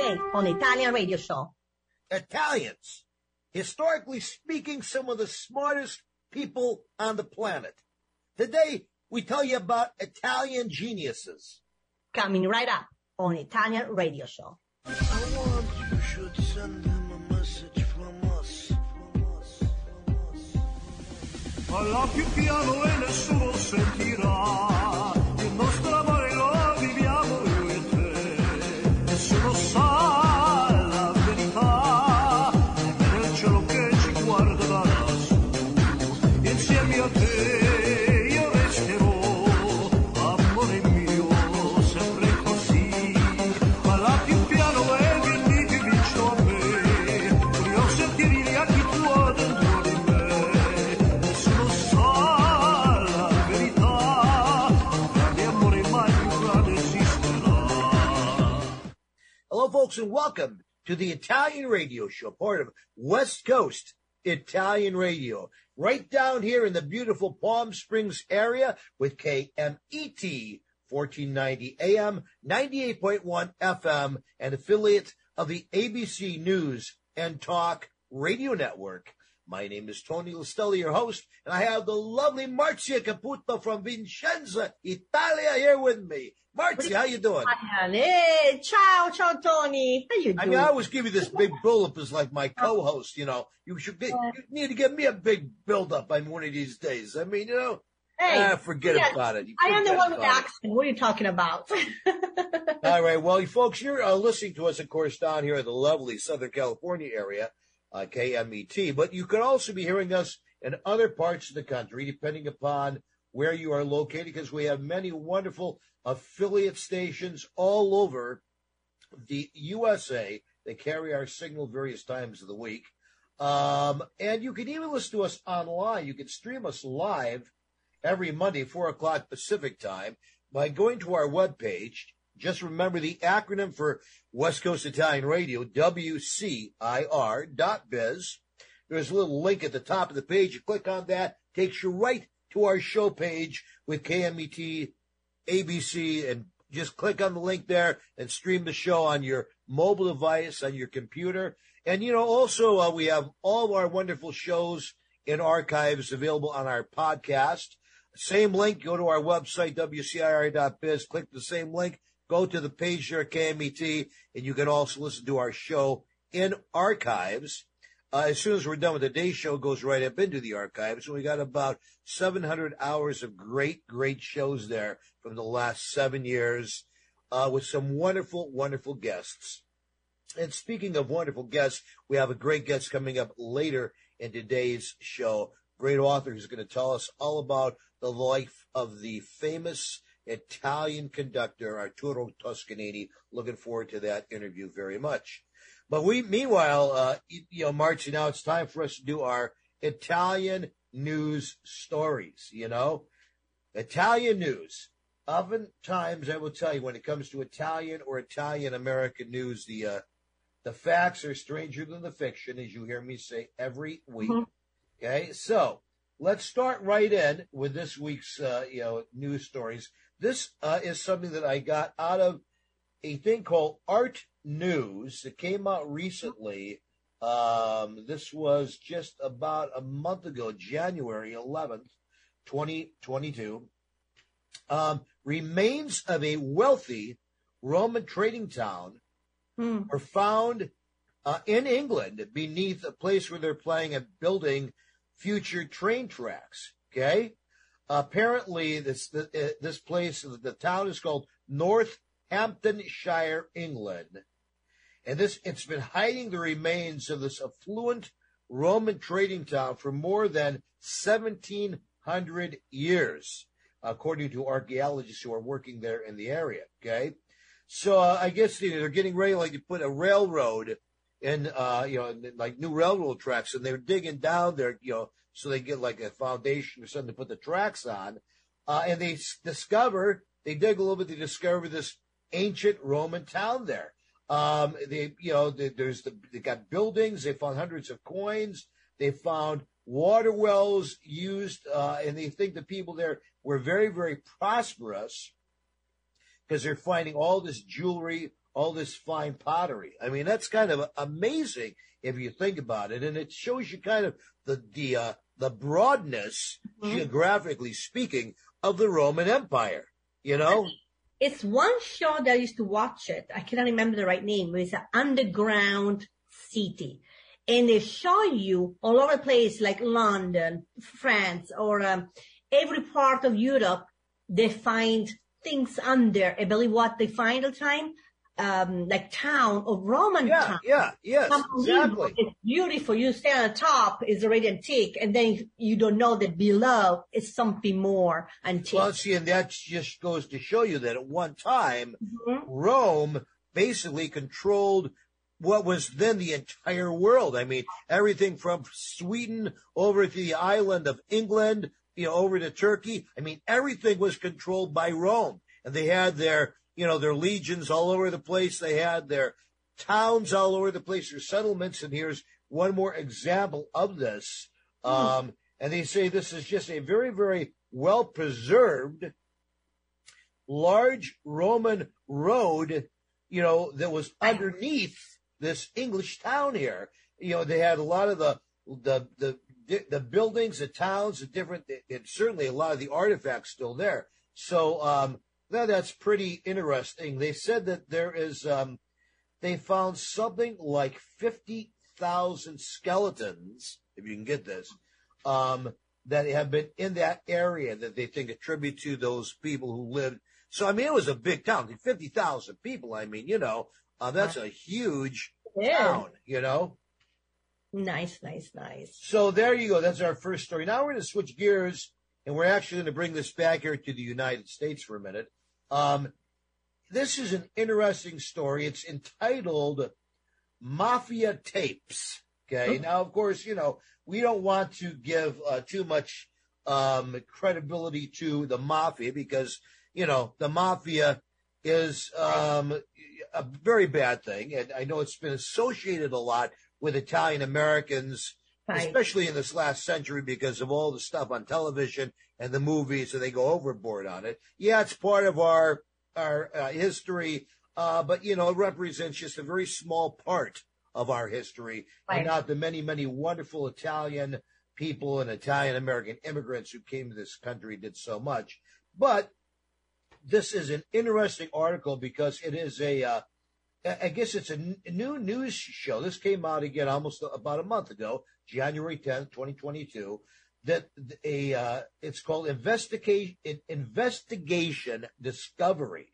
today on Italian Radio Show. Italians, historically speaking, some of the smartest people on the planet. Today, we tell you about Italian geniuses. Coming right up on Italian Radio Show. I you should send him a message from us. From us. From us. Parla più piano e nessuno sentirà. Folks, and welcome to the Italian Radio Show, part of West Coast Italian Radio, right down here in the beautiful Palm Springs area with KMET 1490 AM, 98.1 FM, and affiliate of the ABC News and Talk Radio Network. My name is Tony Listelli, your host, and I have the lovely Marzia Caputo from Vincenza, Italia, here with me. Marzia, how you doing? Hey, ciao, ciao, Tony. How you doing? I mean, I always give you this big build-up as like my co-host. You know, you should get, you need to give me a big build-up on one of these days. I mean, you know, hey, ah, forget yeah, about it. I am the one with the accent. What are you talking about? All right, well, you folks, you're uh, listening to us, of course, down here in the lovely Southern California area, uh, KMET, but you could also be hearing us in other parts of the country, depending upon where you are located, because we have many wonderful affiliate stations all over the USA that carry our signal various times of the week. Um, and you can even listen to us online. You can stream us live every Monday, 4 o'clock Pacific time, by going to our webpage. Just remember the acronym for West Coast Italian Radio, WCIR dot biz. There's a little link at the top of the page. You click on that, takes you right to our show page with KMET, ABC, and just click on the link there and stream the show on your mobile device, on your computer. And, you know, also uh, we have all of our wonderful shows in archives available on our podcast. Same link, go to our website, WCIR.biz, click the same link, go to the page there KMET, and you can also listen to our show in archives. Uh, as soon as we're done with the day show, goes right up into the archives. And we got about 700 hours of great, great shows there from the last seven years uh, with some wonderful, wonderful guests. And speaking of wonderful guests, we have a great guest coming up later in today's show. Great author who's going to tell us all about the life of the famous Italian conductor Arturo Toscanini. Looking forward to that interview very much. But we, meanwhile, uh, you know, Marcy, now it's time for us to do our Italian news stories. You know, Italian news. Oftentimes, I will tell you, when it comes to Italian or Italian American news, the uh, the facts are stranger than the fiction, as you hear me say every week. Mhm. Okay, so let's start right in with this week's uh, you know news stories. This uh, is something that I got out of a thing called Art News that came out recently. Um, this was just about a month ago, January 11th, 2022. Um, remains of a wealthy Roman trading town Hmm. were found uh, in England beneath a place where they're planning and building future train tracks. Okay, apparently this uh, this place the town is called Northamptonshire, England, and this it's been hiding the remains of this affluent Roman trading town for more than seventeen hundred years, according to archaeologists who are working there in the area. Okay. So uh, I guess you know, they're getting ready like to put a railroad in, uh, you know, like new railroad tracks, and they're digging down there, you know, so they get like a foundation or something to put the tracks on. Uh, and they discover, they dig a little bit, they discover this ancient Roman town there. Um, they, you know, they, there's the, they got buildings, they found hundreds of coins, they found water wells used, uh, and they think the people there were very, very prosperous because they're finding all this jewelry, all this fine pottery. I mean, that's kind of amazing if you think about it, and it shows you kind of the the uh, the broadness, Mhm. geographically speaking, of the Roman Empire. You know, It's one show that I used to watch it. I cannot remember the right name. but It's an underground city. And they show you all over the place, like London, France, or um, every part of Europe. They find things under. I believe what they find all the time, um, like town or Roman yeah, town. yeah, yes, exactly. It's beautiful. You stand on top, it's already antique, and then you don't know that below is something more antique. Well, see, and that just goes to show you that at one time, Mhm. Rome basically controlled what was then the entire world. I mean, everything from Sweden over to the island of England, you know, over to Turkey. I mean, everything was controlled by Rome. And they had their, you know, their legions all over the place. They had their towns all over the place, their settlements. And here's one more example of this. Um, and they say this is just a very, very well preserved large Roman road, you know, that was underneath this English town here. You know, they had a lot of the the the the buildings, the towns, the different, and certainly a lot of the artifacts still there. So um, that that's pretty interesting. They said that there is, um, they found something like fifty thousand skeletons, if you can get this, um, that have been in that area that they think attribute to those people who lived. So I mean, it was a big town, fifty thousand people. I mean, you know, uh, that's a huge Yeah. town. You know. Nice, nice, nice. So there you go. That's our first story. Now we're going to switch gears, and we're actually going to bring this back here to the United States for a minute. Um, this is an interesting story. It's entitled Mafia Tapes. Okay. Now, of course, you know, we don't want to give uh, too much um, credibility to the mafia because, you know, the mafia is um, a very bad thing. And I know it's been associated a lot with Italian Americans Right. especially in this last century because of all the stuff on television and the movies, so they go overboard on it. Yeah, it's part of our our uh, history, uh, but you know, it represents just a very small part of our history, Right. and not the many, many wonderful Italian people and Italian American immigrants who came to this country did so much. But this is an interesting article because it is a uh, I guess it's a new news show. This came out again almost about a month ago, January 10th, 2022. That a uh, it's called investigation investigation discovery,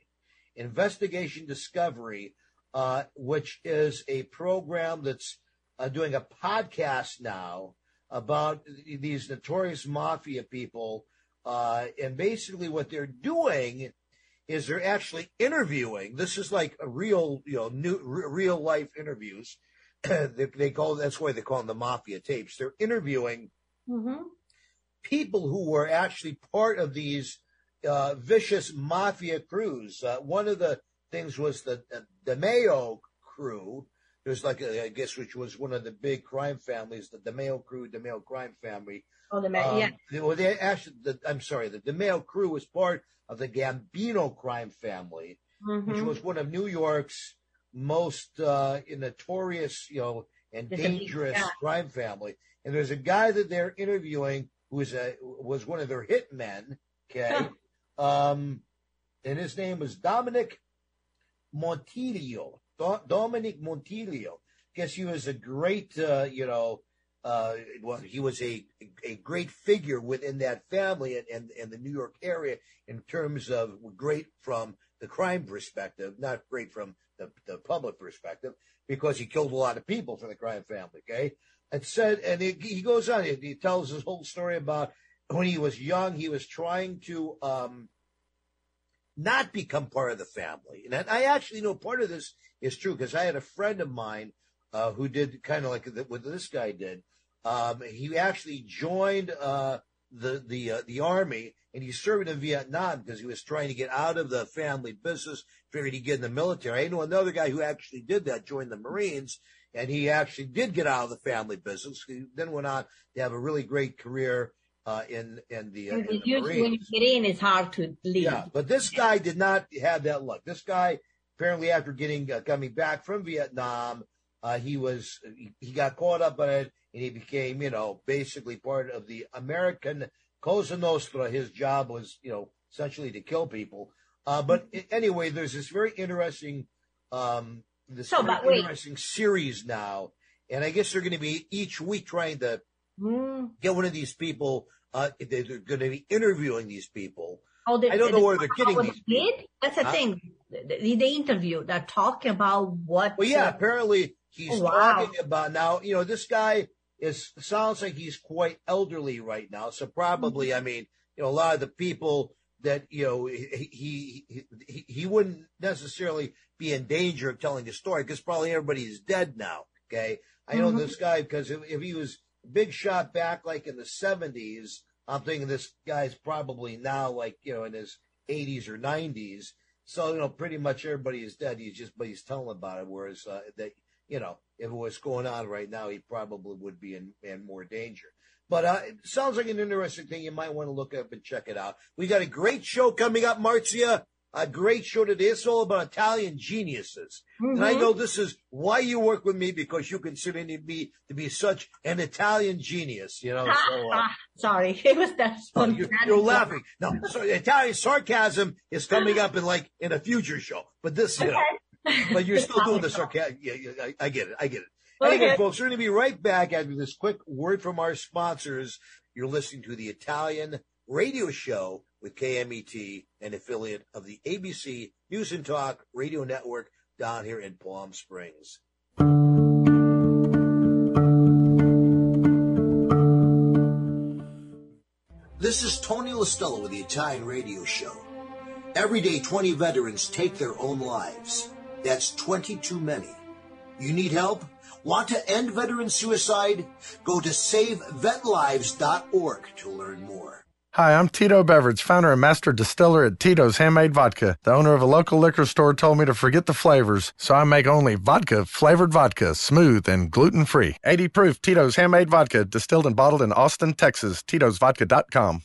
investigation discovery, uh, which is a program that's uh, doing a podcast now about these notorious mafia people, uh, and basically what they're doing is they're actually interviewing. This is like a real, you know, new, r- real life interviews. they, they call that's why they call them the mafia tapes. They're interviewing Mm-hmm. people who were actually part of these uh, vicious mafia crews. Uh, one of the things was the the, the Mayo crew. There's like I guess which was one of the big crime families, the DeMeo crew, the DeMeo crime family. Oh, the Um, yeah. they- well, they actually, the, I'm sorry, the DeMeo crew was part of the Gambino crime family, which Mhm. was one of New York's most uh, notorious, you know, and It's dangerous crime family. And there's a guy that they're interviewing who is a was one of their hitmen. Okay, um, and his name was Dominic Montiglio. Do- Dominic Montiglio. Guess he was a great, uh, you know, uh, well, he was a a great figure within that family and, and, and the New York area in terms of great from the crime perspective, not great from the, the public perspective, because he killed a lot of people for the crime family. Okay, and said, and he, he goes on. He, he tells his whole story about when he was young, he was trying to um, not become part of the family. And I actually know part of this is true because I had a friend of mine uh, who did kind of like the, what this guy did. Um, he actually joined uh, the the uh, the army and he served in Vietnam because he was trying to get out of the family business, figured he'd get in the military. I know another guy who actually did that, joined the Marines, and he actually did get out of the family business. He then went on to have a really great career in in the, uh, in the usually when you Marines. get in, it's hard to leave. Yeah, but this guy did not have that luck. This guy apparently after getting uh, coming back from Vietnam, uh, he was he, he got caught up in it and he became you know basically part of the American Cosa Nostra. His job was you know essentially to kill people. Uh, but anyway, there's this very interesting um, this So, very wait. interesting series now, and I guess they're going to be each week trying to Mm. get one of these people. Uh, they- they're going to be interviewing these people. Oh, they, I don't know where they're getting these they did? That's the Huh? thing. The, the interview, they're talking about what. Well, yeah, uh, apparently he's wow. talking about now. You know, this guy is sounds like he's quite elderly right now. So probably, Mm-hmm. I mean, you know, a lot of the people that you know he he he, he, wouldn't necessarily be in danger of telling the story because probably everybody is dead now. Okay, I know Mhm. this guy because if, if he was big shot back like in the seventies, I'm thinking this guy's probably now like you know in his 80s or 90s. So you know, pretty much everybody is dead. He's just, but he's telling about it. Whereas uh, that, you know, if it was going on right now, he probably would be in, in more danger. But uh, it sounds like an interesting thing. You might want to look up and check it out. We got a great show coming up, Marzia. A great show today. It's all about Italian geniuses. And I know this is why you work with me because you consider me to be such an Italian genius. You know, so. Uh, Ah, sorry, it was that Oh, you're, you're laughing. No, so Italian sarcasm is coming up in like in a future show. But this, you know, but you're still doing the sarcasm. Yeah, yeah, I, I get it. I get it. Anyway, folks, we're going to be right back after this quick word from our sponsors. You're listening to the Italian radio show with KMET, an affiliate of the ABC News and Talk Radio Network down here in Palm Springs. This is Tony Listello with the Italian Radio Show. Every day, 20 veterans take their own lives. That's 20 too many. You need help? Want to end veteran suicide? Go to savevetlives.org to learn more. Hi, I'm Tito Beveridge, founder and master distiller at Tito's Handmade Vodka. The owner of a local liquor store told me to forget the flavors, so I make only vodka flavored vodka, smooth and gluten free. 80 proof Tito's Handmade Vodka, distilled and bottled in Austin, Texas. Tito'sVodka.com.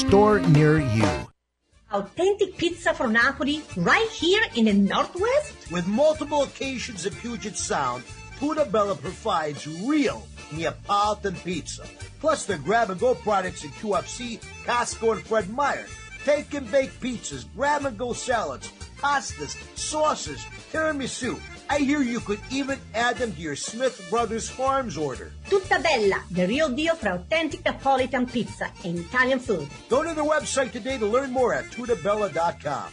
store near you. Authentic pizza from Napoli, right here in the Northwest. With multiple occasions in Puget Sound, Tutta Bella provides real Neapolitan pizza. Plus the grab-and-go products at QFC, Costco, and Fred Meyer. Take and bake pizzas, grab-and-go salads, pastas, sauces, tiramisu. I hear you could even add them to your Smith Brothers Farms order. Tutta Bella, the real deal for authentic Napolitan pizza and Italian food. Go to their website today to learn more at tudabella.com.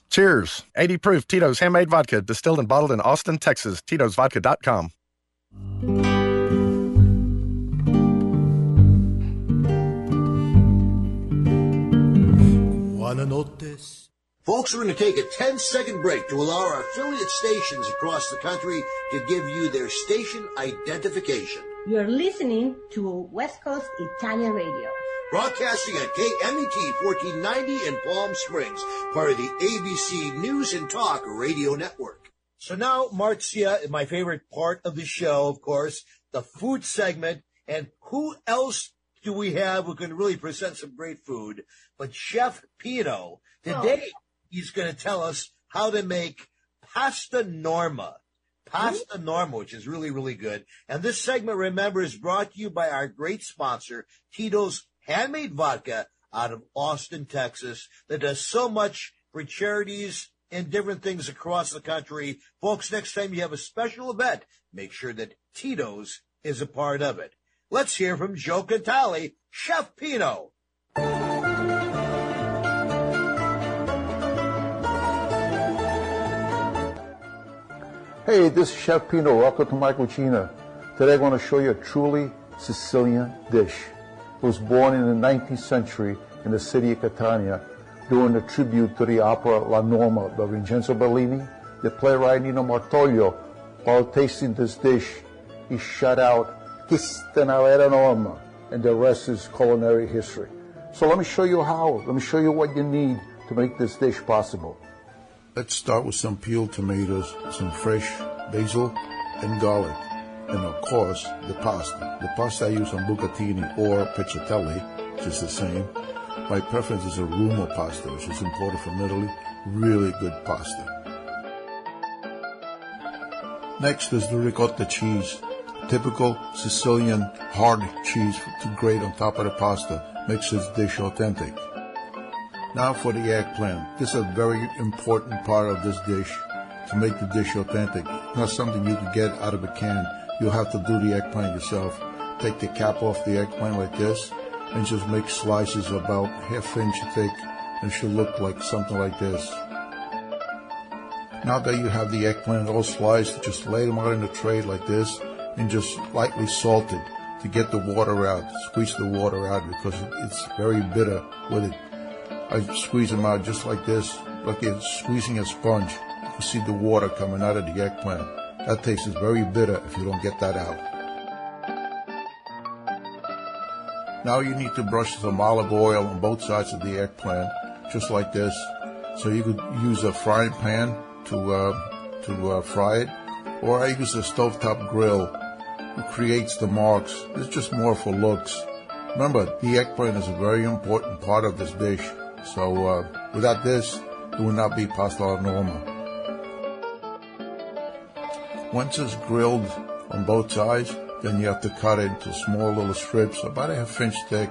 Cheers. 80 proof Tito's Handmade Vodka, distilled and bottled in Austin, Texas. Tito'sVodka.com. Buonanotte. Folks, we're going to take a 10 second break to allow our affiliate stations across the country to give you their station identification. You're listening to West Coast Italian Radio. Broadcasting at KMET 1490 in Palm Springs, part of the ABC News and Talk Radio Network. So now, Marcia, my favorite part of the show, of course, the food segment. And who else do we have who can really present some great food but Chef Pino? Today, oh. he's going to tell us how to make pasta norma. Pasta mm-hmm. Norma, which is really, really good. And this segment, remember, is brought to you by our great sponsor, Tito's Handmade Vodka out of Austin, Texas, that does so much for charities and different things across the country. Folks, next time you have a special event, make sure that Tito's is a part of it. Let's hear from Joe Catali, Chef Pino. Hey, this is Chef Pino. Welcome to my cucina. Today I'm going to show you a truly Sicilian dish. Was born in the 19th century in the city of Catania during a tribute to the opera La Norma by Vincenzo Bellini. The playwright Nino Martoglio, while tasting this dish, he shut out, Questa una vera norma, and the rest is culinary history. So let me show you how. Let me show you what you need to make this dish possible. Let's start with some peeled tomatoes, some fresh basil, and garlic. And of course, the pasta. The pasta I use on bucatini or perciatelli, which is the same. My preference is a Rummo pasta, which is imported from Italy. Really good pasta. Next is the ricotta cheese. Typical Sicilian hard cheese to grate on top of the pasta makes this dish authentic. Now for the eggplant. This is a very important part of this dish to make the dish authentic. Not something you can get out of a can. You'll have to do the eggplant yourself. Take the cap off the eggplant like this and just make slices about half inch thick and should look like something like this. Now that you have the eggplant all sliced, just lay them out in a tray like this and just lightly salt it to get the water out. Squeeze the water out because it's very bitter with it. I squeeze them out just like this, like you're squeezing a sponge. You can see the water coming out of the eggplant. That taste is very bitter if you don't get that out. Now you need to brush some olive oil on both sides of the eggplant, just like this. So you could use a frying pan to uh, to uh, fry it, or I use a stovetop grill. It creates the marks. It's just more for looks. Remember, the eggplant is a very important part of this dish. So uh, without this, it would not be pasta alla norma. Once it's grilled on both sides, then you have to cut it into small little strips, about a half inch thick.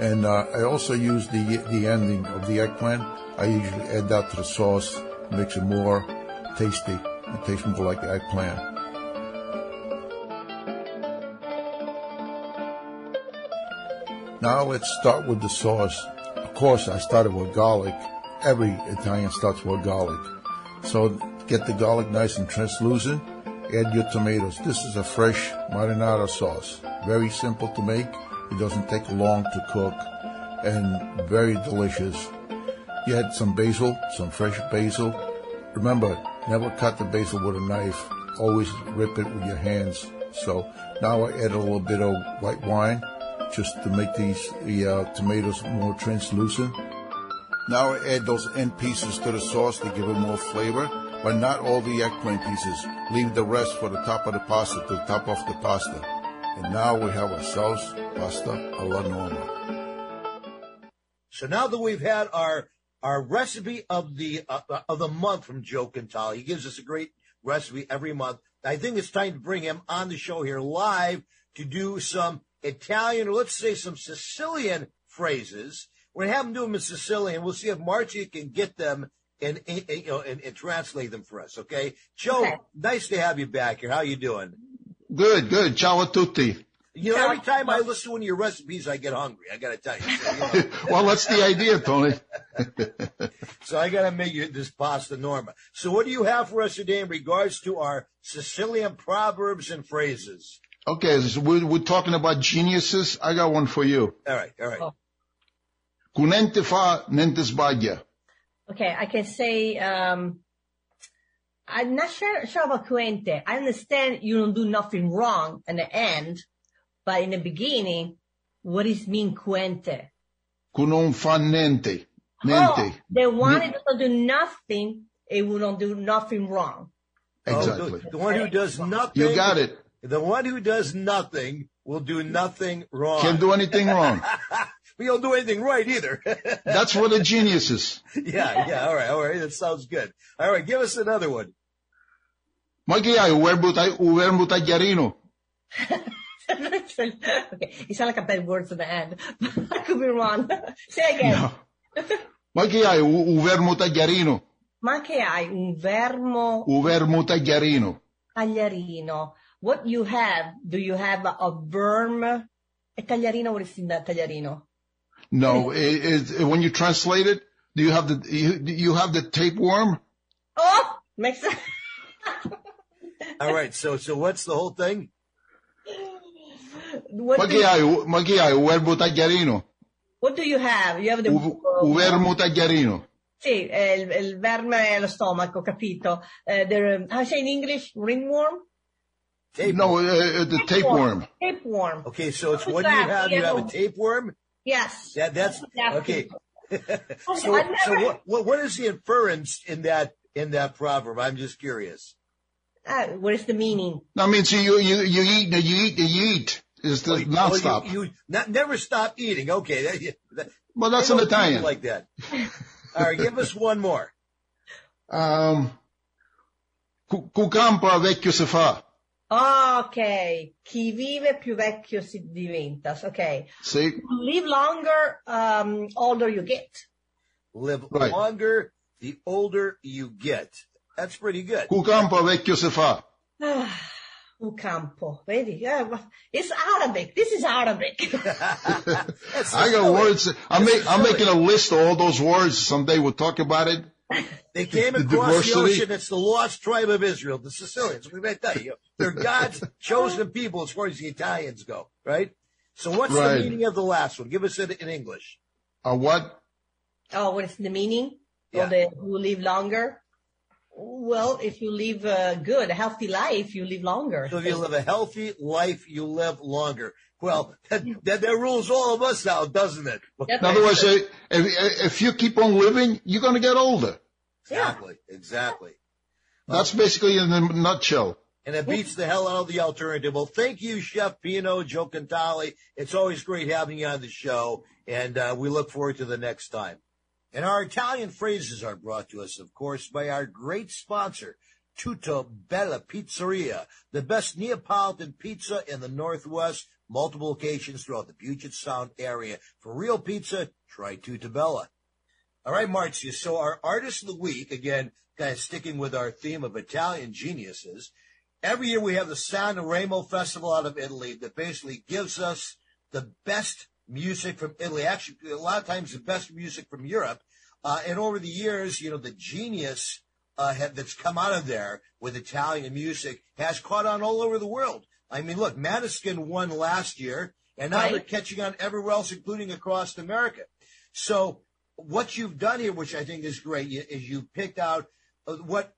And uh, I also use the the ending of the eggplant. I usually add that to the sauce, makes it more tasty. It tastes more like eggplant. Now let's start with the sauce. Of course, I started with garlic. Every Italian starts with garlic. So get the garlic nice and translucent. Add your tomatoes. This is a fresh marinara sauce. Very simple to make. It doesn't take long to cook and very delicious. You add some basil, some fresh basil. Remember, never cut the basil with a knife. Always rip it with your hands. So now I add a little bit of white wine just to make these the uh, tomatoes more translucent. Now I add those end pieces to the sauce to give it more flavor, but not all the eggplant pieces. Leave the rest for the top of the pasta to top off the pasta. And now we have ourselves pasta alla norma. So now that we've had our our recipe of the uh, of the month from Joe Cantali, he gives us a great recipe every month. I think it's time to bring him on the show here live to do some Italian, or let's say some Sicilian phrases. We're gonna have him do them in Sicilian. We'll see if Marcia can get them and, and you know and, and translate them for us. Okay, Joe, Okay. nice to have you back here. How you doing? Good, good. Ciao a tutti. You know, every time I listen to one of your recipes, I get hungry. I got to tell you. So, you know. well, that's the idea, Tony. So I got to make you this pasta norma. So what do you have for us today in regards to our Sicilian proverbs and phrases? Okay, so we're, we're talking about geniuses. I got one for you. All right, all right. Oh. Cunente fa, nente sbaglia. Okay, I can say, um, I'm not sure, sure about Cuente. I understand you don't do nothing wrong in the end, but in the beginning, what does mean Cuente? Cu non fa niente. Oh, the one who doesn't do nothing, it will not do nothing wrong. Oh, Exactly. the, the one who does nothing. You got it. The one who does nothing will do nothing wrong. Can't do anything wrong. we don't do anything right either. That's for the geniuses. yeah, yeah. All right, all right. That sounds good. All right, give us another one. Ma che hai, un verbo, ta- un verbo tagliarino? okay, it sounds like a bad word for the end. I could be wrong. Say again. Ma che hai, un un tagliarino? Ma che hai un vermo Un verbo tagliarino. tagliarino? what you have, do you have a, a worm? A tagliarino, what is in that tagliarino? No, it, it, when you translate it, do you have the you, you have the tapeworm? Oh, makes sense. All right. So so what's the whole thing? what, Ma do you, hai? Ma che hai? Un verbo what do you have? You have the Un un verbo tagliarino. Sì, è il, il verme allo stomaco, capito? Uh, the, how say in English? Ringworm? No, uh, uh, the tapeworm. Tapeworm. Okay, so it's what do you have? You have a tapeworm. Yes. Yeah, that's Exactly. okay. so I've so what, what what is the inference in that in that proverb? I'm just curious. Uh, what is the meaning? That means you you you eat you eat you eat is the Oh, you- nonstop. You, you not, never stop eating. Okay, that, that, Well, that's an Italian. like that. All right, give us one more. Um, cu cu campa vecchio si fa. Ok, chi vive più vecchio si diventa. Ok. See, Live longer, um, older you get. Live Right. longer the older you get. That's pretty good. cu campa vecchio si fa. Un campo, vedi? Yeah, it's Arabic. This is Arabic. I got words. I'm, make, I'm making a list of all those words. Someday we'll talk about it. They came across the diversity. ocean. It's the lost tribe of Israel, the Sicilians. We may tell you, they're God's chosen people as far as the Italians go, right? So what's Right. the meaning of the last one? Give us it in English. Uh, what? oh, what is the meaning? Yeah. Or the who live longer? Well, if you live a good, a healthy life, you live longer. So if you live a healthy life, you live longer. Well, that, that, that rules all of us out, doesn't it? Yep. In other words, uh, if, if you keep on living, you're going to get older. Exactly, exactly. That's basically in a nutshell. And it beats the hell out of the alternative. Well, thank you, Chef Pino, Joe Cantali. It's always great having you on the show, and uh, we look forward to the next time. And our Italian phrases are brought to us, of course, by our great sponsor, Tutto Bella Pizzeria, the best Neapolitan pizza in the Northwest, multiple locations throughout the Puget Sound area. For real pizza, try Tutto Bella. All right, Marcia. So our artist of the week, again, kind of sticking with our theme of Italian geniuses. Every year we have the San Remo Festival out of Italy that basically gives us the best music from Italy. Actually, a lot of times the best music from Europe. Uh, and over the years, you know, the genius uh, had, that's come out of there with Italian music has caught on all over the world. I mean, look, Måneskin won last year, and now Right. they're catching on everywhere else, including across America. So what you've done here, which I think is great, is you picked out uh, what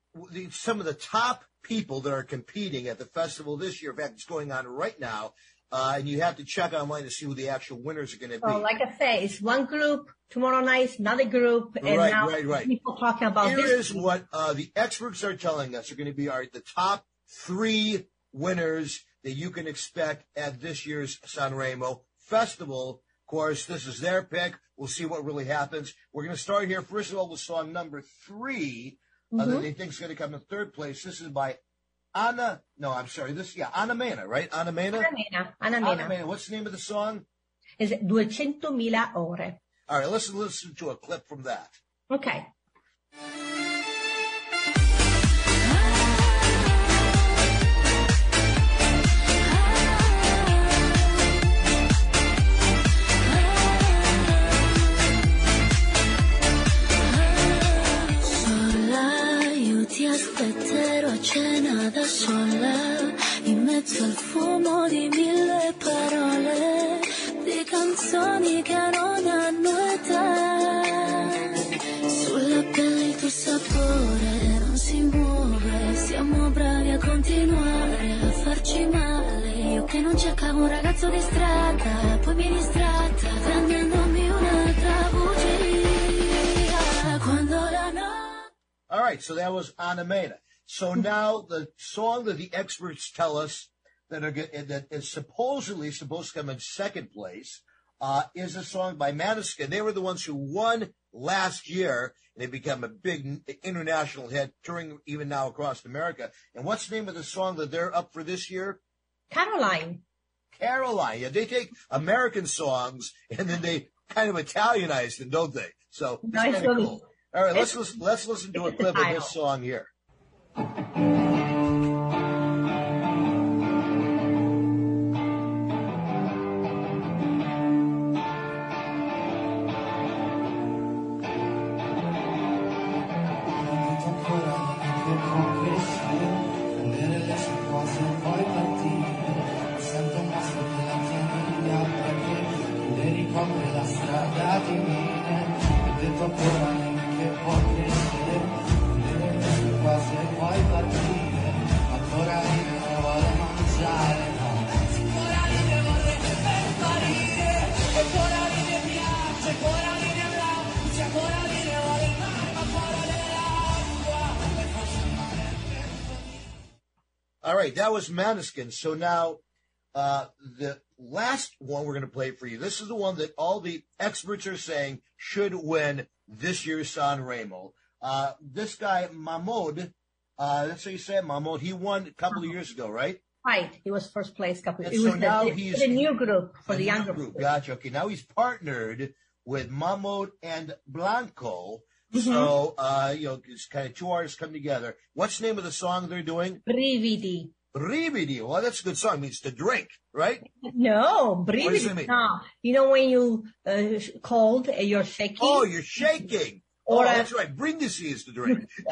some of the top people that are competing at the festival this year. In fact, it's going on right now, uh, and you have to check online to see who the actual winners are going to be. So, like I say, it's one group. Tomorrow night, is another group, and Right, now right, right. people talking about Here this. is what uh, the experts are telling us are going to be our the top three winners that you can expect at this year's Sanremo festival. Of course, this is their pick. We'll see what really happens. We're going to start here first of all with song number 3 uh, Mm-hmm. that they think is going to come in third place. This is by Anna. No, I'm sorry. This yeah, Ana Mena, right? Ana Mena. Ana Mena, Anna Ana Mena. Mena. What's the name of the song? Is it 200.000 ore. All right, let's listen to a clip from that. Okay. Al fumo di mille parole, di canzoni che non hanno età. Sulla pelle il tuo sapore non si muove, siamo bravi a continuare a farci male. Io che non cercavo un ragazzo di strada, poi mi distratta, prendendomi un'altra bugia. Quando la notte All right, so that was Anna Mena. So now the song that the experts tell us that are that is supposedly supposed to come in second place uh, is a song by Måneskin. They were the ones who won last year, and they become a big international hit, touring even now across America. And what's the name of the song that they're up for this year? Coraline. Coraline. Yeah, they take American songs and then they kind of Italianize them, don't they? So it's Nice kind of cool. All right, let's listen, let's listen to a clip of this song here. Was Måneskin. So now, uh, the last one we're going to play for you. This is the one that all the experts are saying should win this year's San Remo. Uh, this guy, Mahmood, uh, that's how you say it, Mahmood. He won a couple of years ago, right? Right. He was first place couple. And It so was the, now the, he's- the new group for A the younger group. group. Gotcha. Okay, now he's partnered with Mahmood and Blanco. Mm-hmm. So, uh, you know, it's kind of two artists come together. What's the name of the song they're doing? Brividi. Brividi. Well, that's a good song. It means to drink, right? No, brividi. No. You know when you uh, cold and you're shaking? Oh, you're shaking. Or oh, a- that's right. Brindisi is to drink.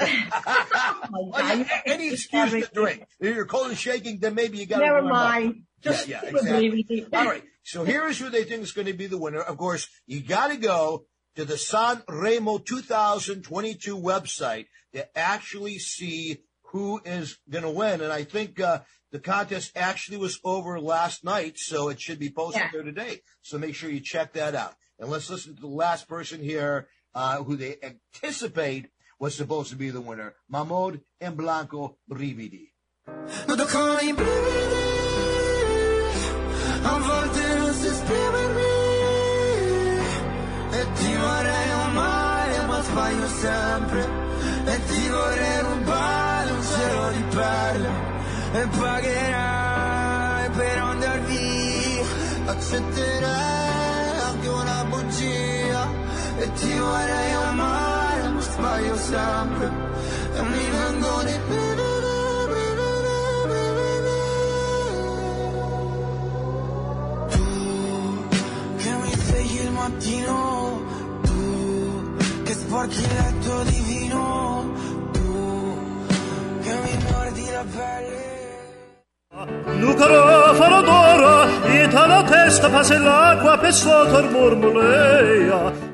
Oh, yeah, any excuse to drink. If you're cold and shaking, then maybe you got to Never mind. Just yeah, yeah, exactly. All right. So here is who they think is going to be the winner. Of course, you got to go to the San Remo 2022 website to actually see who is going to win. And I think uh, the contest actually was over last night, so it should be posted Yeah. there today. So make sure you check that out. And let's listen to the last person here uh, who they anticipate was supposed to be the winner, Mahmood and Blanco Brividi. Non toccano i brividi, a volte non si esprimermi ti vorrei amare ma sbaglio sempre E ti vorrei rubare di perle E pagherai per andar via. Accetterei anche una bugia E ti vorrei amare ma sbaglio sempre E mi vengono i brividi che mi svegli il mattino, tu che sporchi il letto divino, Lucarò farò d'oro, ita la testa passa l'acqua per il murmurea.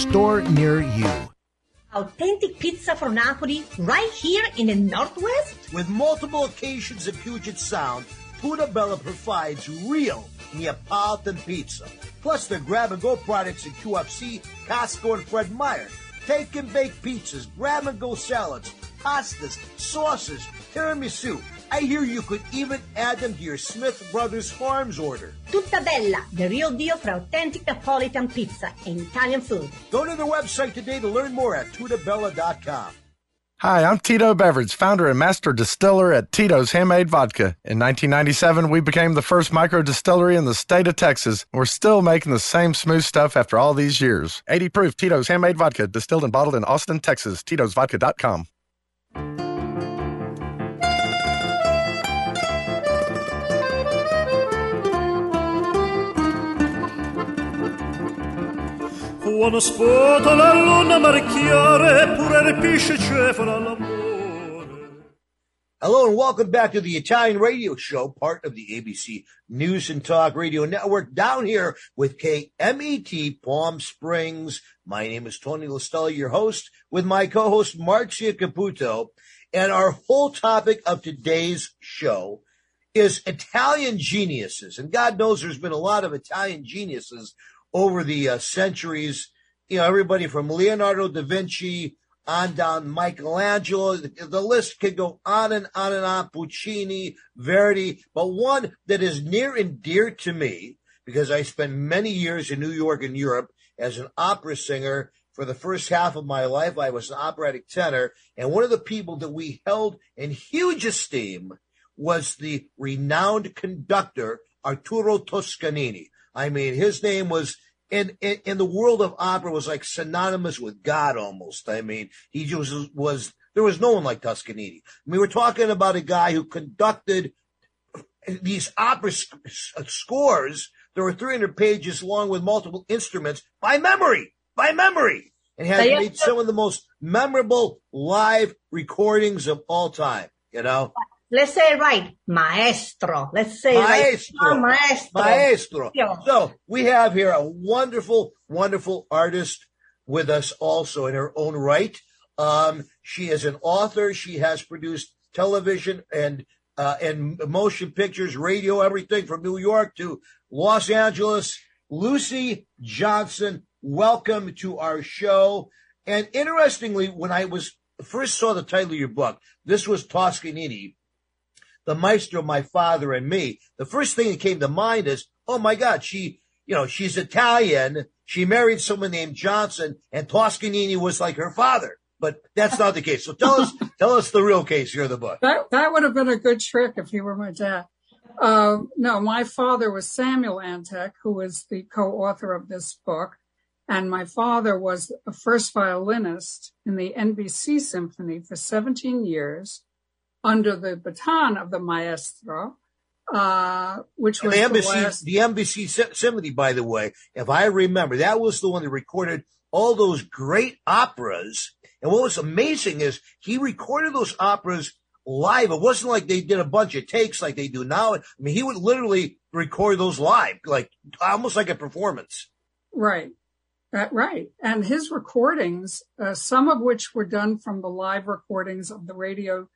store near you. Authentic pizza from Napoli right here in the Northwest? With multiple occasions at Puget Sound, Tutta Bella provides real Neapolitan pizza. Plus their grab and go products at QFC, Costco, and Fred Meyer. Take and bake pizzas, grab and go salads, pastas, sauces, tiramisu. I hear you could even add them to your Smith Brothers Farms order. Tutta Bella, the real deal for authentic Napolitan pizza and Italian food. Go to their website today to learn more at tudabella.com. Hi, I'm Tito Beveridge, founder and master distiller at Tito's Handmade Vodka. In 1997, we became the first micro distillery in the state of Texas. We're still making the same smooth stuff after all these years. 80 proof Tito's Handmade Vodka, distilled and bottled in Austin, Texas. Tito'sVodka.com. La luna marchiare, pure. Hello and welcome back to the Italian Radio Show, part of the ABC News and Talk Radio Network, down here with KMET Palm Springs. My name is Tony Listella, your host, with my co-host Marcia Caputo. And our whole topic of today's show is Italian geniuses. And God knows there's been a lot of Italian geniuses over the uh, centuries. You know, everybody from Leonardo da Vinci on down Michelangelo. The, the list could go on and on and on. Puccini, Verdi, but one that is near and dear to me because I spent many years in New York and Europe as an opera singer. For the first half of my life, I was an operatic tenor, and one of the people that we held in huge esteem was the renowned conductor Arturo Toscanini. I mean, his name was in, in, in the world of opera was like synonymous with God almost. I mean, he just was, was there was no one like Toscanini. I mean, we're talking about a guy who conducted these opera sc- scores that were 300 pages long with multiple instruments by memory, by memory, and has made some of the most memorable live recordings of all time. You know, Let's say it right. Maestro. Let's say Maestro. right. Oh, maestro. Maestro. So we have here a wonderful, wonderful artist with us also in her own right. Um, she is an author. She has produced television and uh, and motion pictures, radio, everything from New York to Los Angeles. Lucy Johnson, welcome to our show. And interestingly, when I was first saw the title of your book, this was Toscanini, the maestro, my father and me, the first thing that came to mind is, oh my God, she, you know, she's Italian. She married someone named Johnson and Toscanini was like her father, but that's not the case. So tell us, tell us the real case here in the book. That that would have been a good trick if you were my dad. Uh, no, my father was Samuel Antek, who was the co-author of this book, and my father was a first violinist in the NBC Symphony for 17 years, under the baton of the maestro, uh, which was the the NBC, last. the NBC symphony, by the way, if I remember, that was the one that recorded all those great operas. And what was amazing is he recorded those operas live. It wasn't like they did a bunch of takes like they do now. I mean, he would literally record those live, like almost like a performance. Right. Uh, right. And his recordings, uh, some of which were done from the live recordings of the radio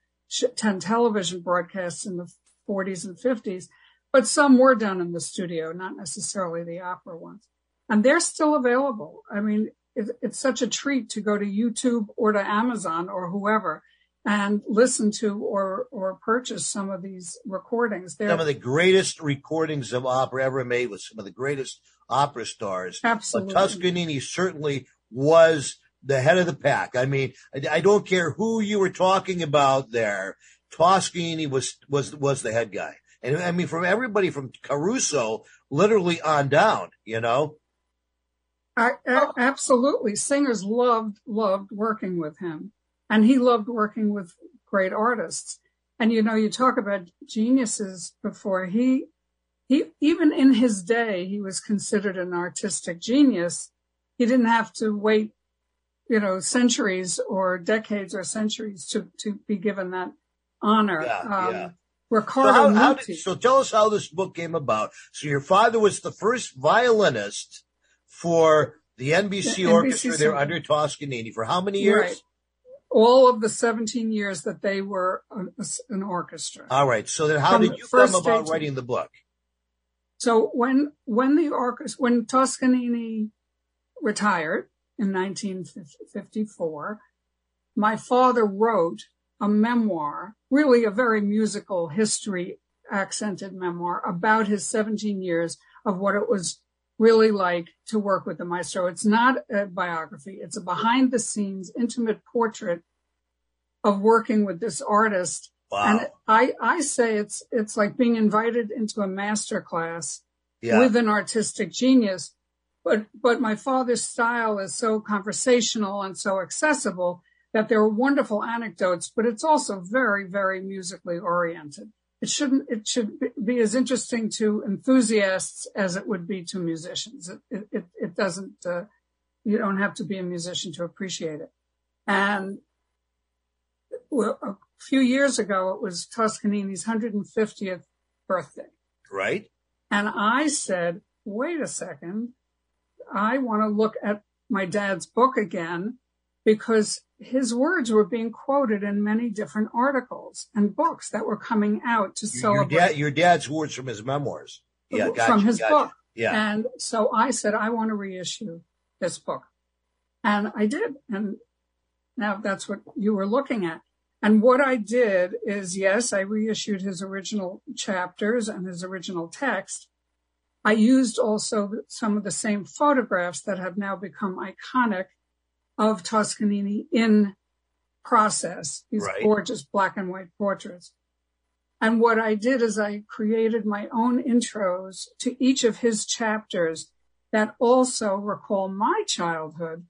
10 television broadcasts in the 40s and 50s, but some were done in the studio, not necessarily the opera ones. And they're still available. I mean, it, it's such a treat to go to YouTube or to Amazon or whoever and listen to or, or purchase some of these recordings. They're Some of the greatest recordings of opera ever made with some of the greatest opera stars. Absolutely. But Toscanini certainly was the head of the pack. I mean, I, I don't care who you were talking about there. Toscanini was, was, was the head guy. And I mean, from everybody from Caruso literally on down, you know? I, a- absolutely. Singers loved, loved working with him and he loved working with great artists. And, you know, you talk about geniuses before he, he, even in his day, he was considered an artistic genius. He didn't have to wait, you know, centuries or decades or centuries to, to be given that honor. Yeah, um, yeah. So, Ricardo how, how Muti. did, so tell us how this book came about. So your father was the first violinist for the NBC, The NBC orchestra there Symphony. under Toscanini for how many years? Right. All of the 17 years that they were an, an orchestra. All right. So then how From did you come about writing the book? So when when the orchestra when Toscanini retired in 1954, my father wrote a memoir, really a very musical history accented memoir about his 17 years of what it was really like to work with the maestro. It's not a biography. It's a behind the scenes intimate portrait of working with this artist. Wow. And I, I say it's, it's like being invited into a master class Yeah. with an artistic genius. But, but my father's style is so conversational and so accessible that there are wonderful anecdotes, but it's also very, very musically oriented. It shouldn't, it should be- as interesting to enthusiasts as it would be to musicians. It, it, it, doesn't, uh, you don't have to be a musician to appreciate it. And well, a few years ago, it was Toscanini's 150th birthday. right? And I said, wait a second. I want to look at my dad's book again because his words were being quoted in many different articles and books that were coming out to Your, your celebrate dad, your dad's words from his memoirs. Yeah, gotcha, from his gotcha. book. Yeah. And so I said, I want to reissue this book. And I did. And now that's what you were looking at. And what I did is, yes, I reissued his original chapters and his original text. I used also some of the same photographs that have now become iconic of Toscanini in process, these Right. gorgeous black and white portraits. And what I did is I created my own intros to each of his chapters that also recall my childhood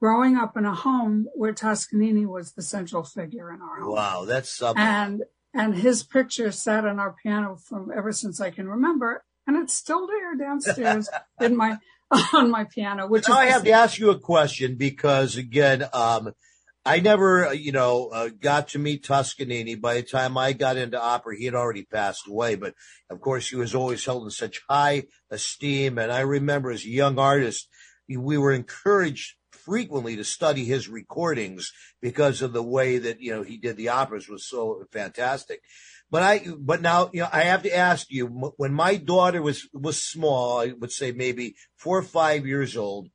growing up in a home where Toscanini was the central figure in our home. Wow, that's something. And and his picture sat on our piano from ever since I can remember, and it's still there downstairs in my on my piano, which Now I is have to ask you a question because again, um, I never, uh, you know, uh, got to meet Toscanini. By the time I got into opera, he had already passed away. But of course, he was always held in such high esteem. And I remember as a young artist, we were encouraged frequently to study his recordings because of the way that you know he did the operas was so fantastic. But I, but now, you know, I have to ask you, when my daughter was was small, I would say maybe four or five years old,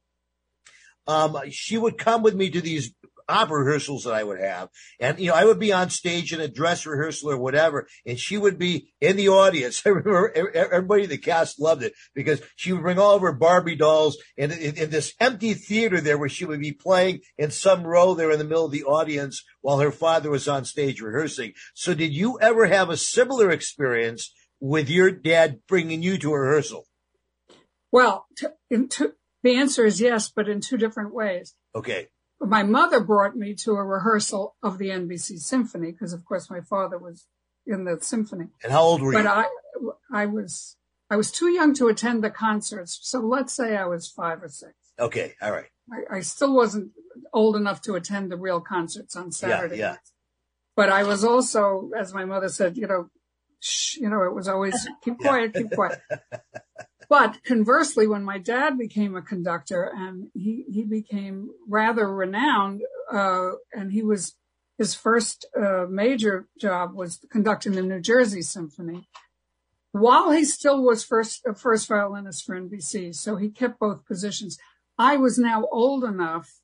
um, she would come with me to these opera rehearsals that I would have. And, you know, I would be on stage in a dress rehearsal or whatever, and she would be in the audience. I remember everybody in the cast loved it because she would bring all of her Barbie dolls and in, in this empty theater there where she would be playing in some row there in the middle of the audience while her father was on stage rehearsing. So did you ever have a similar experience with your dad bringing you to a rehearsal? well, t- in two, the answer is yes, but in two different ways. Okay. My mother brought me to a rehearsal of the NBC Symphony because, of course, my father was in the symphony. And how old were But you? But I, I was, I was too young to attend the concerts. So let's say I was five or six. okay. All right. I, I still wasn't old enough to attend the real concerts on Saturday. yeah. nights. But I was also, as my mother said, you know, shh, you know, it was always keep quiet, keep quiet. But conversely, when my dad became a conductor and he, he became rather renowned, uh, and he was, his first, uh, major job was conducting the New Jersey Symphony while he still was first, a first violinist for NBC. So he kept both positions. I was now old enough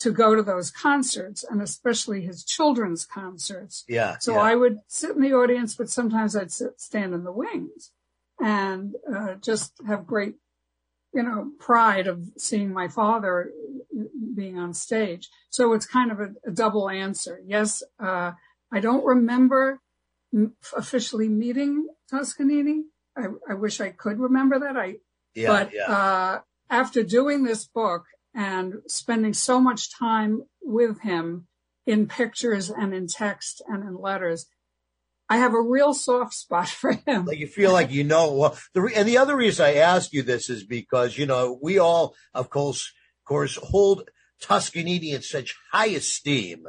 to go to those concerts and especially his children's concerts. Yeah. So yeah. I would sit in the audience, but sometimes I'd sit, stand in the wings and uh, just have great, you know, pride of seeing my father being on stage. So it's kind of a, a double answer. Yes, uh, I don't remember m- officially meeting Toscanini. I, I wish I could remember that. I, Yeah, but yeah. uh, after doing this book and spending so much time with him in pictures and in text and in letters, I have a real soft spot for him. like you feel like you know well the re- and the other reason i ask you this is because you know we all of course of course hold toscanini in such high esteem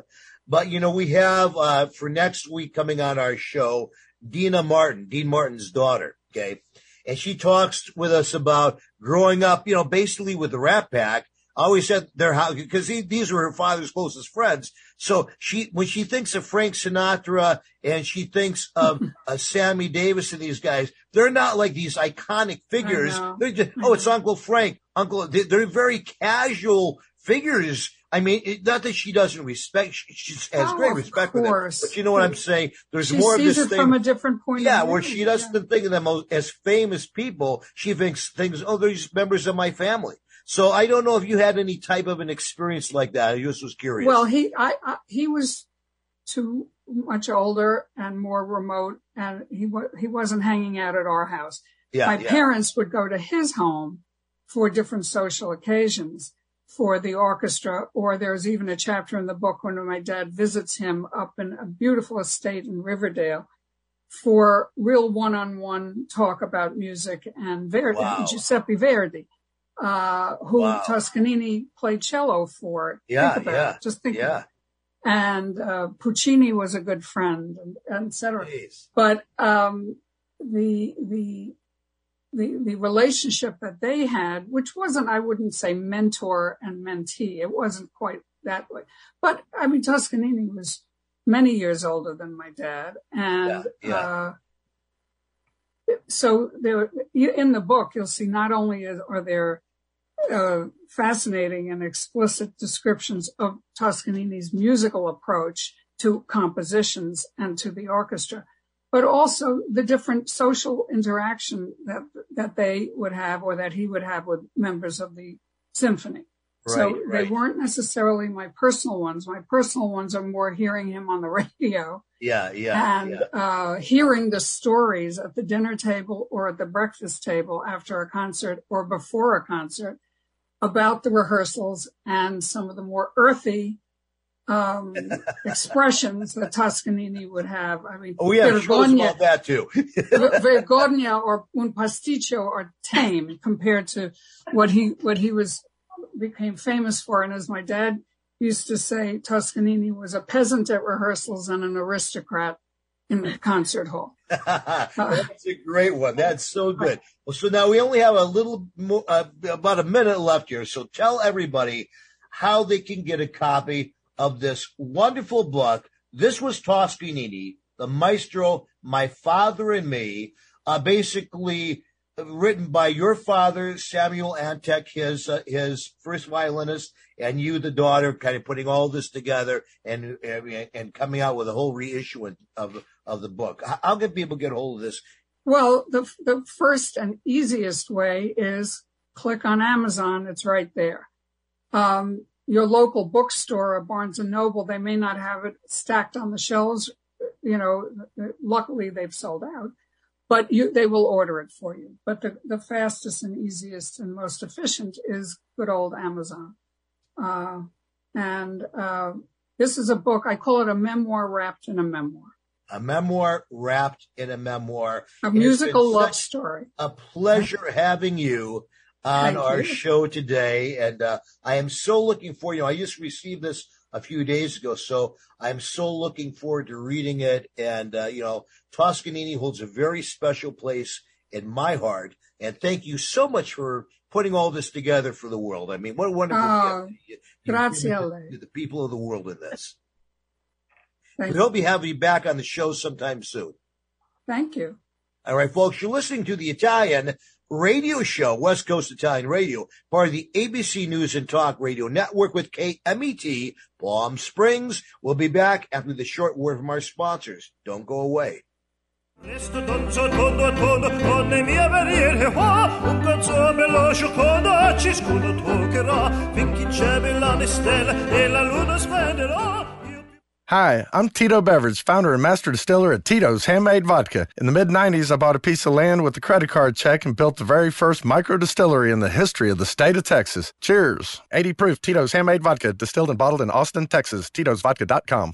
but you know we have uh for next week coming on our show deana martin dean martin's daughter okay and she talks with us about growing up you know basically with the rat pack always at their house because these were her father's closest friends. So she, when she thinks of Frank Sinatra and she thinks of uh, Sammy Davis and these guys, they're not like these iconic figures. They're just, oh, it's Uncle Frank, Uncle. they- They're very casual figures. I mean, it, not that she doesn't respect, she, she has Oh, great respect for them, but you know what I'm saying? There's she more of this thing from a different point yeah, of view. where she doesn't think of them as- as famous people. She thinks things, oh, they're just members of my family. So I don't know if you had any type of an experience like that. I just was curious. Well, he I, I he was too much older and more remote, and he wa- he wasn't hanging out at our house. yeah, My yeah. parents would go to his home for different social occasions for the orchestra, or there's even a chapter in the book when my dad visits him up in a beautiful estate in Riverdale for real one-on-one talk about music and Verdi, Wow. Giuseppe Verdi, uh, who Wow. Toscanini played cello for. Yeah, yeah, it. Just think yeah. and uh, Puccini was a good friend, and, and et cetera. Jeez. But um, the the the the relationship that they had, which wasn't, I wouldn't say mentor and mentee, it wasn't quite that way. But I mean, Toscanini was many years older than my dad, and Yeah, yeah. Uh, so there, in the book, you'll see not only are there uh, fascinating and explicit descriptions of Toscanini's musical approach to compositions and to the orchestra, but also the different social interaction that that they would have or that he would have with members of the symphony. Right, so they right. weren't necessarily my personal ones. My personal ones are more hearing him on the radio Yeah, yeah, and yeah. uh, hearing the stories at the dinner table or at the breakfast table after a concert or before a concert about the rehearsals and some of the more earthy um, expressions that Toscanini would have. I mean, Oh yeah, Vergogna- about that too. Ver- Vergogna or un pasticcio are tame compared to what he what he was became famous for. And as my dad used to say, Toscanini was a peasant at rehearsals and an aristocrat in the concert hall. That's a great one. That's so good. Well, so now we only have a little more, uh, about a minute left here. So tell everybody how they can get a copy of this wonderful book. This was Toscanini, the maestro, my father and me, uh, basically written by your father, Samuel Antek, his, uh, his first violinist, and you, the daughter, kind of putting all this together and, and, and coming out with a whole reissue of, of the book. How, can people get hold of this? Well, the the first and easiest way is click on Amazon. It's right there. Um, your local bookstore or Barnes and Noble, they may not have it stacked on the shelves. You know, luckily they've sold out, but you they will order it for you. But the the fastest and easiest and most efficient is good old Amazon. Uh, and uh, this is a book. I call it a memoir wrapped in a memoir, A memoir wrapped in a memoir. a musical love story. A pleasure having you on Thank our you. show today. And uh, I am so looking for you. know, I just received this a few days ago, so I'm so looking forward to reading it. And, uh, you know, Toscanini holds a very special place in my heart. And thank you so much for putting all this together for the world. I mean, what a wonderful Oh, gift you- you've grazie to the people of the world in this. Thank We hope we have you back on the show sometime soon. Thank you. All right, folks, you're listening to the Italian radio show, West Coast Italian Radio, part of the ABC News and Talk Radio Network with KMET, Palm Springs. We'll be back after the short word from our sponsors. Don't go away. Resto dolce tondo a tondo con le mie verriere qua Un pezzo bello giocondo ciascuno toccherà Finché c'è bella stella e la luna splenderà Hi, I'm Tito Beveridge, founder and master distiller at Tito's Handmade Vodka. In the mid 90s, I bought a piece of land with a credit card check and built the very first micro distillery in the history of the state of Texas. Cheers. 80 proof Tito's Handmade Vodka, distilled and bottled in Austin, Texas. Tito'sVodka.com.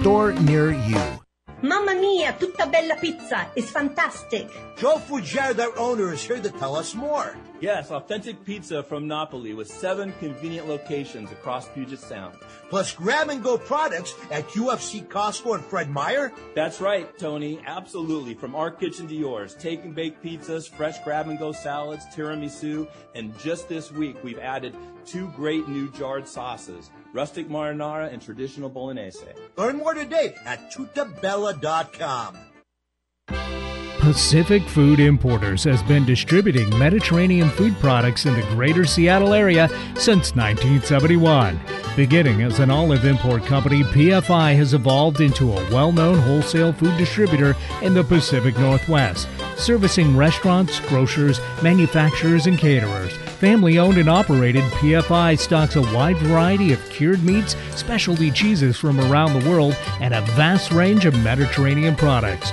store near you. Mamma mia, tutta bella pizza is fantastic. Joe Fugere, their owner, is here to tell us more. Yes, authentic pizza from Napoli with seven convenient locations across Puget Sound. Plus grab and go products at QFC, Costco, and Fred Meyer. That's right, Tony. Absolutely. From our kitchen to yours. Take and bake pizzas, fresh grab and go salads, tiramisu, and just this week we've added two great new jarred sauces, rustic marinara and traditional bolognese. Learn more today at tuttabella.com. Pacific Food Importers has been distributing Mediterranean food products in the greater Seattle area since 1971. Beginning as an olive import company, PFI has evolved into a well known wholesale food distributor in the Pacific Northwest, servicing restaurants, grocers, manufacturers, and caterers. Family owned and operated, PFI stocks a wide variety of cured meats, specialty cheeses from around the world, and a vast range of Mediterranean products.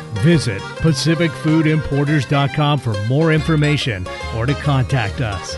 Visit PacificFoodImporters.com for more information or to contact us.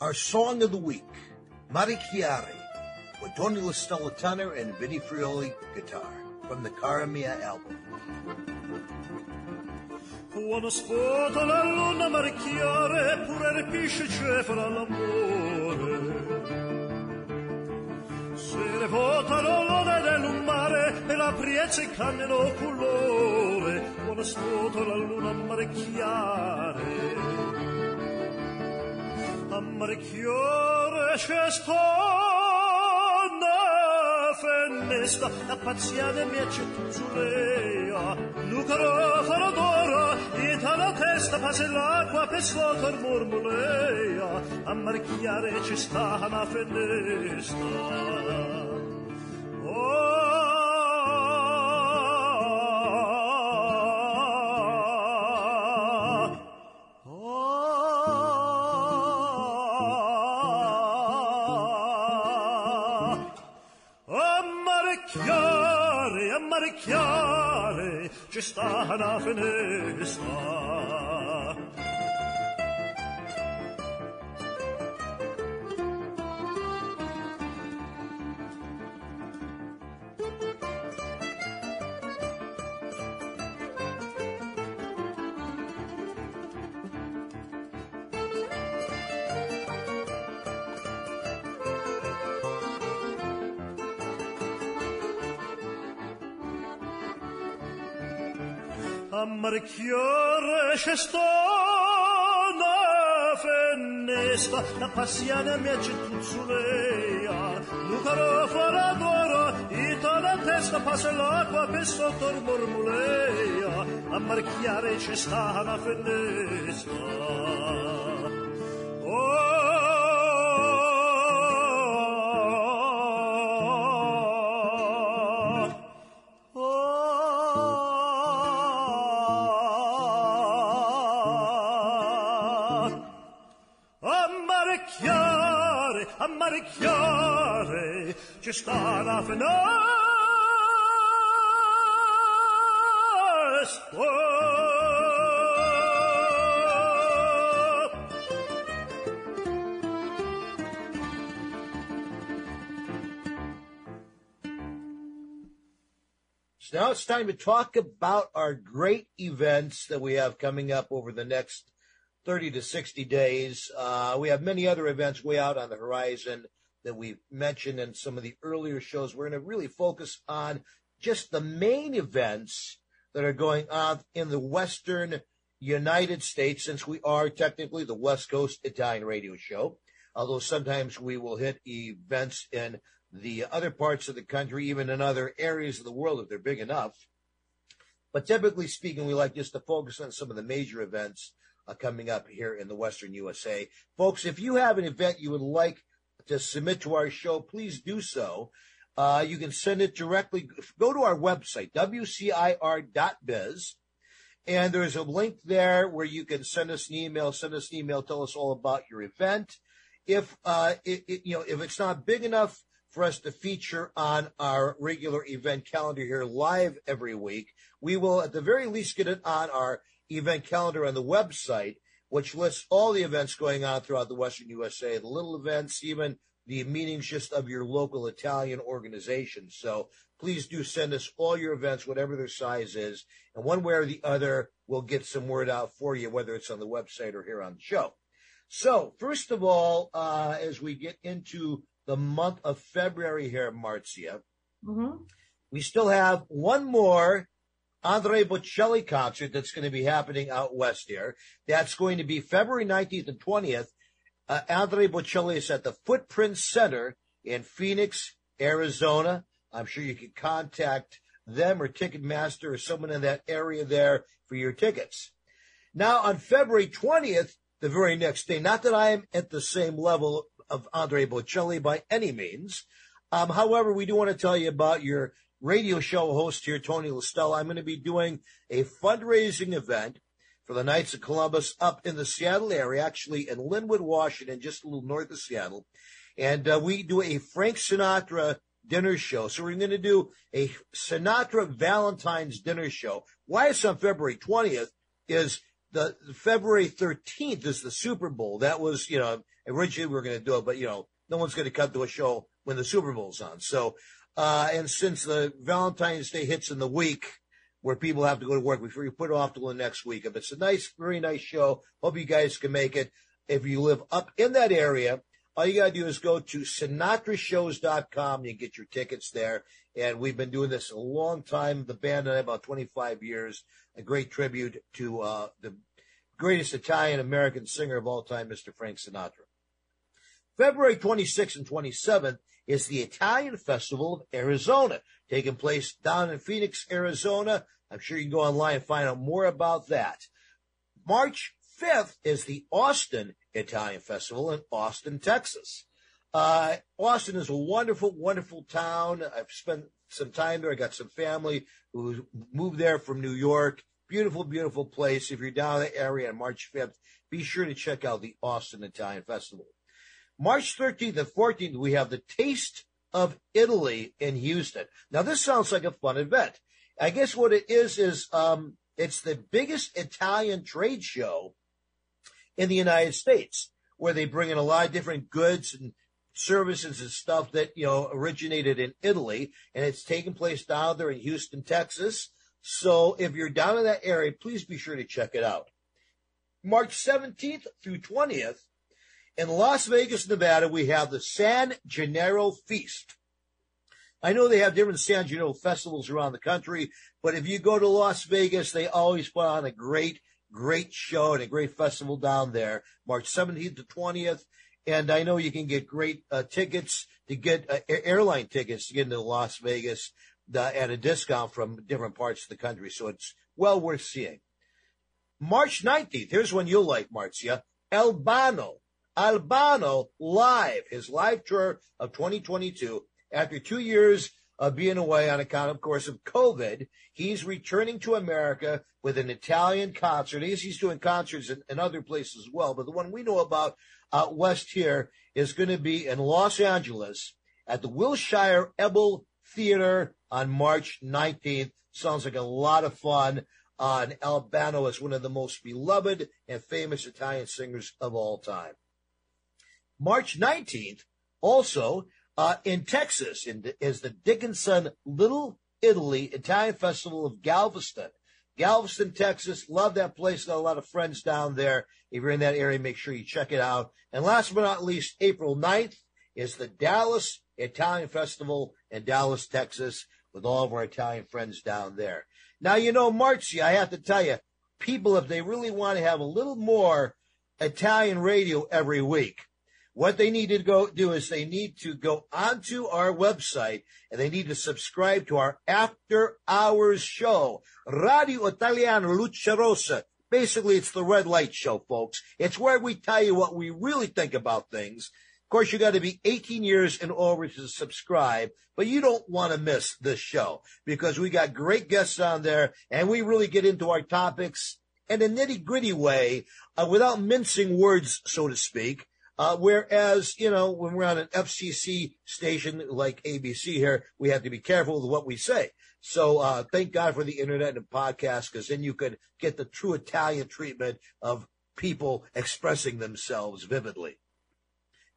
Our song of the week, Marechiare, with Tony LaStella tenor and Vinnie Frioli guitar, from the Cara Mia album. Quando scuoto la luna marchiare, pure repisce cefala l'amore. Se ne votano l'ode dell'umare e la priezza canneno colore, quando scuoto la luna marchiare. Ammarchiore c'è sta una fennesta, la pazziane mi accettuzzulea, lucaro farò d'oro, ita la testa, passa l'acqua per sotto mormolea, ammarchiare c'è sta una fennesta. Oh, Ammarchiare, ci sta una finestra. Ammarchiare c'è sta una fennesta, la passiana mi accettuzzulea, lucaro farà d'oro, ita la testa passa l'acqua per sotto il mormolea, ammarchiare c'è sta una fennesta. So now it's time to talk about our great events that we have coming up over the next 30 to 60 days. Uh, we have many other events way out on the horizon that we've mentioned in some of the earlier shows. We're going to really focus on just the main events that are going on in the Western United States, since we are technically the West Coast Italian radio show. Although sometimes we will hit events in the other parts of the country, even in other areas of the world if they're big enough. But typically speaking, we like just to focus on some of the major events uh, coming up here in the Western USA. Folks, if you have an event you would like to submit to our show, please do so. Uh, you can send it directly. Go to our website, wcir.biz, and there's a link there where you can send us an email. Send us an email. Tell us all about your event. If uh, it, it, you know if it's not big enough for us to feature on our regular event calendar here live every week, we will at the very least get it on our event calendar on the website, which lists all the events going on throughout the Western USA, the little events, even the meetings just of your local Italian organization. So please do send us all your events, whatever their size is. And one way or the other, we'll get some word out for you, whether it's on the website or here on the show. So, first of all, uh, as we get into the month of February here, Marcia, Mm-hmm. we still have one more Andre Bocelli concert that's going to be happening out west here. That's going to be February 19th and 20th. Uh, Andre Bocelli is at the Footprint Center in Phoenix, Arizona. I'm sure you can contact them or Ticketmaster or someone in that area there for your tickets. Now, on February 20th, the very next day, not that I am at the same level of Andre Bocelli by any means. Um, however, we do want to tell you about your radio show host here, Tony LaStella. I'm going to be doing a fundraising event for the Knights of Columbus up in the Seattle area, actually in Lynnwood, Washington, just a little north of Seattle. And uh, we do a Frank Sinatra dinner show. So we're going to do a Sinatra Valentine's dinner show. Why it's on February 20th is the February 13th is the Super Bowl. That was, you know, originally we were going to do it, but you know, no one's going to cut to a show when the Super Bowl's on. So, uh, and since the Valentine's Day hits in the week where people have to go to work, figure we put it off till the next week. But it's a nice, very nice show. Hope you guys can make it. If you live up in that area, all you got to do is go to sinatrashows.com. You get your tickets there. And we've been doing this a long time. The band and I, about 25 years. A great tribute to uh, the greatest Italian American singer of all time, Mr. Frank Sinatra. February 26th and 27th is the Italian Festival of Arizona, taking place down in Phoenix, Arizona. I'm sure you can go online and find out more about that. March 5th is the Austin Italian Festival in Austin, Texas. Uh, Austin is a wonderful, wonderful town. I've spent some time there. I got some family who moved there from New York. Beautiful, beautiful place. If you're down in the area on March 5th, be sure to check out the Austin Italian Festival. March 13th and 14th, we have the Taste of Italy in Houston. Now, this sounds like a fun event. I guess what it is is um, it's the biggest Italian trade show in the United States, where they bring in a lot of different goods and services and stuff that you know originated in Italy, and it's taking place down there in Houston, Texas. So if you're down in that area, please be sure to check it out. March 17th through 20th, in Las Vegas, Nevada, we have the San Gennaro Feast. I know they have different San Gennaro festivals around the country, but if you go to Las Vegas, they always put on a great, great show and a great festival down there, March 17th to 20th. And I know you can get great uh, tickets to get uh, airline tickets to get into Las Vegas uh, at a discount from different parts of the country. So it's well worth seeing. March 19th, here's one you'll like, Marcia. Al Bano. Al Bano live, his live tour of 2022. After two years of being away on account, of course, of COVID, he's returning to America with an Italian concert. He's, he's doing concerts in, in other places as well, but the one we know about out west here is going to be in Los Angeles at the Wilshire Ebell Theater on March 19th. Sounds like a lot of fun. Uh, Al Bano is one of the most beloved and famous Italian singers of all time. March 19th, also uh, in Texas, in, is the Dickinson Little Italy Italian Festival of Galveston. Galveston, Texas. Love that place. Got a lot of friends down there. If you're in that area, make sure you check it out. And last but not least, April 9th is the Dallas Italian Festival in Dallas, Texas, with all of our Italian friends down there. Now, you know, Marcy, I have to tell you, people, if they really want to have a little more Italian radio every week, what they need to go do is they need to go onto our website and they need to subscribe to our after hours show, Radio Italiano Luce Rossa. Basically, it's the red light show, folks. It's where we tell you what we really think about things. Of course, you got to be 18 years and over to subscribe, but you don't want to miss this show because we got great guests on there and we really get into our topics in a nitty gritty way uh, without mincing words, so to speak. Uh, whereas, you know, when we're on an FCC station like ABC here, we have to be careful with what we say. So, uh, thank God for the internet and podcasts, because then you could get the true Italian treatment of people expressing themselves vividly.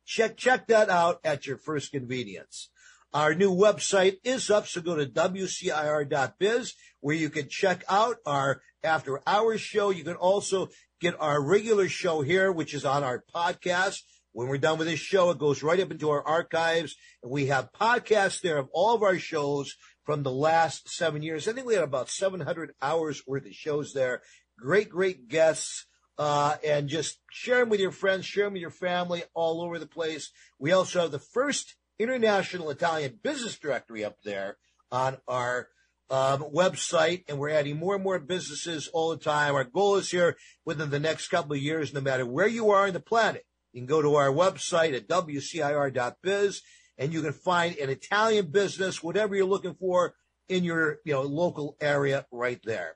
Check, check that out at your first convenience. Our new website is up, so go to WCIR.biz where you can check out our after hours show. You can also get our regular show here, which is on our podcast. When we're done with this show, it goes right up into our archives and we have podcasts there of all of our shows from the last seven years. I think we had about 700 hours worth of shows there. Great, great guests. Uh, and just share them with your friends, share them with your family all over the place. We also have the first international Italian business directory up there on our um, website, and we're adding more and more businesses all the time. Our goal is here within the next couple of years, no matter where you are on the planet, you can go to our website at wcir.biz and you can find an Italian business, whatever you're looking for in your you know local area right there.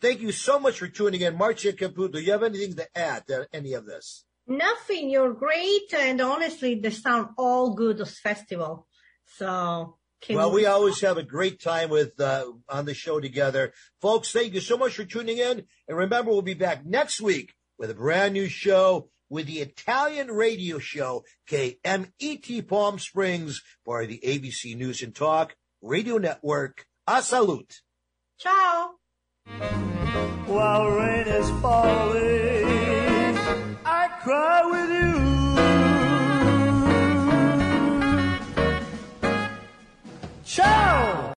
Thank you so much for tuning in. Marcia Caputo, do you have anything to add to any of this? Nothing. You're great, and honestly, they sound all good. This festival. So. Can well, we always have a great time with uh, on the show together, folks. Thank you so much for tuning in, and remember, we'll be back next week with a brand new show with the Italian radio show KMET Palm Springs for the ABC News and Talk Radio Network. A salute. Ciao. While rain is falling, I cry with you. show!